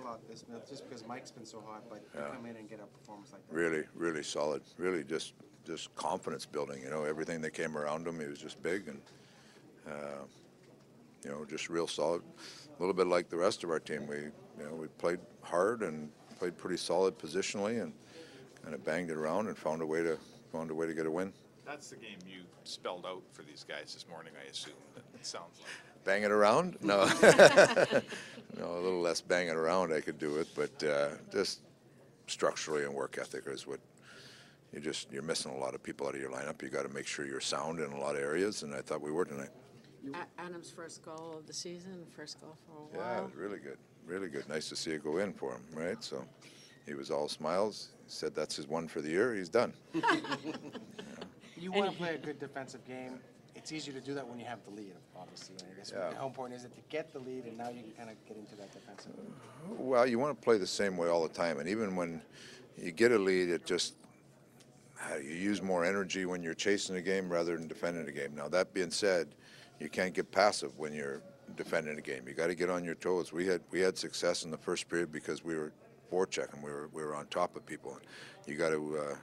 a lot this month, just because Mike's been so hot, but you Yeah. come in and get a performance like that. Really, really solid. Really just just confidence building. You know, everything that came around him, he was just big and uh, you know just real solid. A little bit like the rest of our team. We you know we played hard and played pretty solid positionally and kind of banged it around and found a way to found a way to get a win. That's the game you spelled out for these guys this morning, I assume. It sounds like. Bang it around? No. no, a little less bang it around. I could do it, but uh, just structurally and work ethic is what you just you're missing a lot of people out of your lineup. You got to make sure you're sound in a lot of areas, and I thought we were tonight. Adam's first goal of the season, first goal for a while. Yeah, it was really good, really good. Nice to see it go in for him, right? So he was all smiles. He said that's his one for the year. He's done. You want to play a good defensive game. It's easier to do that when you have the lead, obviously. I guess Yeah. how important is it to get the lead, and now you can kind of get into that defensive. Well, you want to play the same way all the time, and even when you get a lead, it just you use more energy when you're chasing a game rather than defending a game. Now, that being said, you can't get passive when you're defending a game. You got to get on your toes. We had we had success in the first period because we were forechecking. We were we were on top of people. You got to. Uh,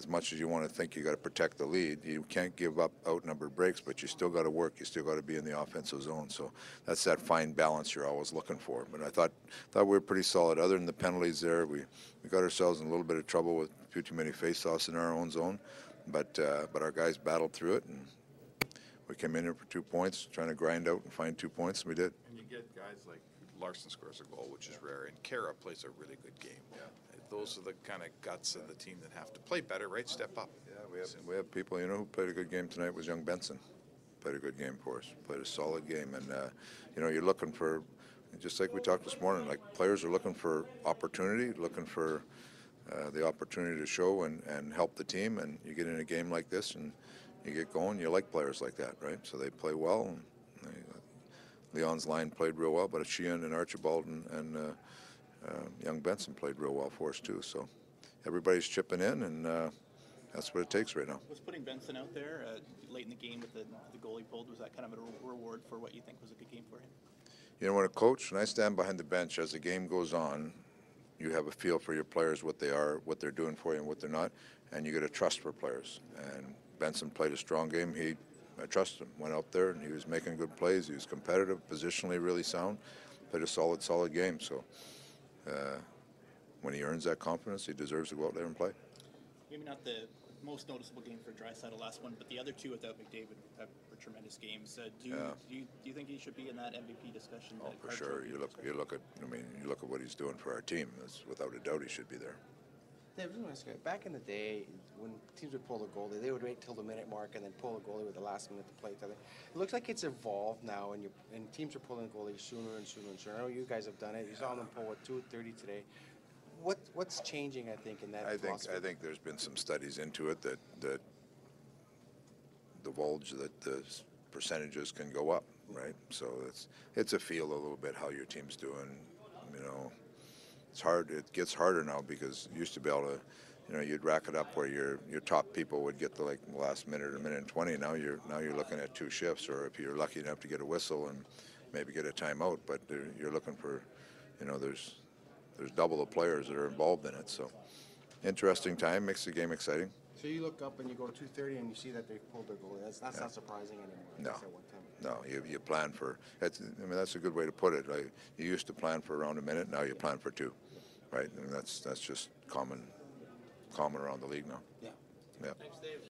as much as you want to think you got to protect the lead, you can't give up outnumbered breaks, but you still got to work. You still got to be in the offensive zone. So that's that fine balance you're always looking for. But I thought thought we were pretty solid. Other than the penalties there, we, we got ourselves in a little bit of trouble with a few too many faceoffs in our own zone. But uh, but our guys battled through it, and we came in here for two points, trying to grind out and find two points, and we did. And you get guys like Larsson scores a goal, which is rare, and Kara plays a really good game. Yeah. Those are the kind of guts of the team that have to play better, right? Step up. Yeah, we have we have people. You know who played a good game tonight was young Benson. Played a good game for us. Played a solid game, and uh, you know you're looking for, just like we talked this morning. Like players are looking for opportunity, looking for uh, the opportunity to show and, and help the team. And you get in a game like this, and you get going. You like players like that, right? So they play well. They, Leon's line played real well, but Sheahan and Archibald and, and uh, uh, young Benson played real well for us too. So everybody's chipping in, and uh, that's what it takes right now. Was putting Benson out there uh, late in the game with the, the goal he pulled, was that kind of a reward for what you think was a good game for him? You know, when a coach, and I stand behind the bench as the game goes on, you have a feel for your players, what they are, what they're doing for you, and what they're not, and you get a trust for players. And Benson played a strong game. He, I trusted him. Went out there and he was making good plays. He was competitive, positionally really sound. Played a solid, solid game. So uh, when he earns that confidence, he deserves to go out there and play. Maybe not the most noticeable game for Draisaitl, the last one, but the other two without McDavid were tremendous games. Uh, do, you, Yeah. do, you, do you think he should be in that MVP discussion? Oh, for sure. You look, you look at. I mean, you look at what he's doing for our team. It's, without a doubt, he should be there. Dave, let me back in the day, when teams would pull the goalie, they would wait till the minute mark and then pull the goalie with the last minute to play. It looks like it's evolved now, and you and teams are pulling goalies sooner and sooner and sooner. I know you guys have done it. You saw them pull two thirty today. What what's changing? I think in that. I think? I think there's been some studies into it that that divulge that the percentages can go up, right? So it's it's a feel a little bit how your team's doing. You know, it's hard. It gets harder now because you used to be able to, you know, you'd rack it up where your your top people would get the like last minute or minute and twenty. Now you're now you're looking at two shifts, or if you're lucky enough to get a whistle and maybe get a timeout, but you're looking for, you know, there's there's double the players that are involved in it. So interesting time makes the game exciting. So you look up and you go two thirty and you see that they've pulled their goalie. That's that's not surprising anymore. No. guess at one time. No, you, you plan for. That's, I mean, that's a good way to put it. Like, you used to plan for around a minute. Now you plan for two, right? And that's that's just common, common around the league now. Yeah. Yeah.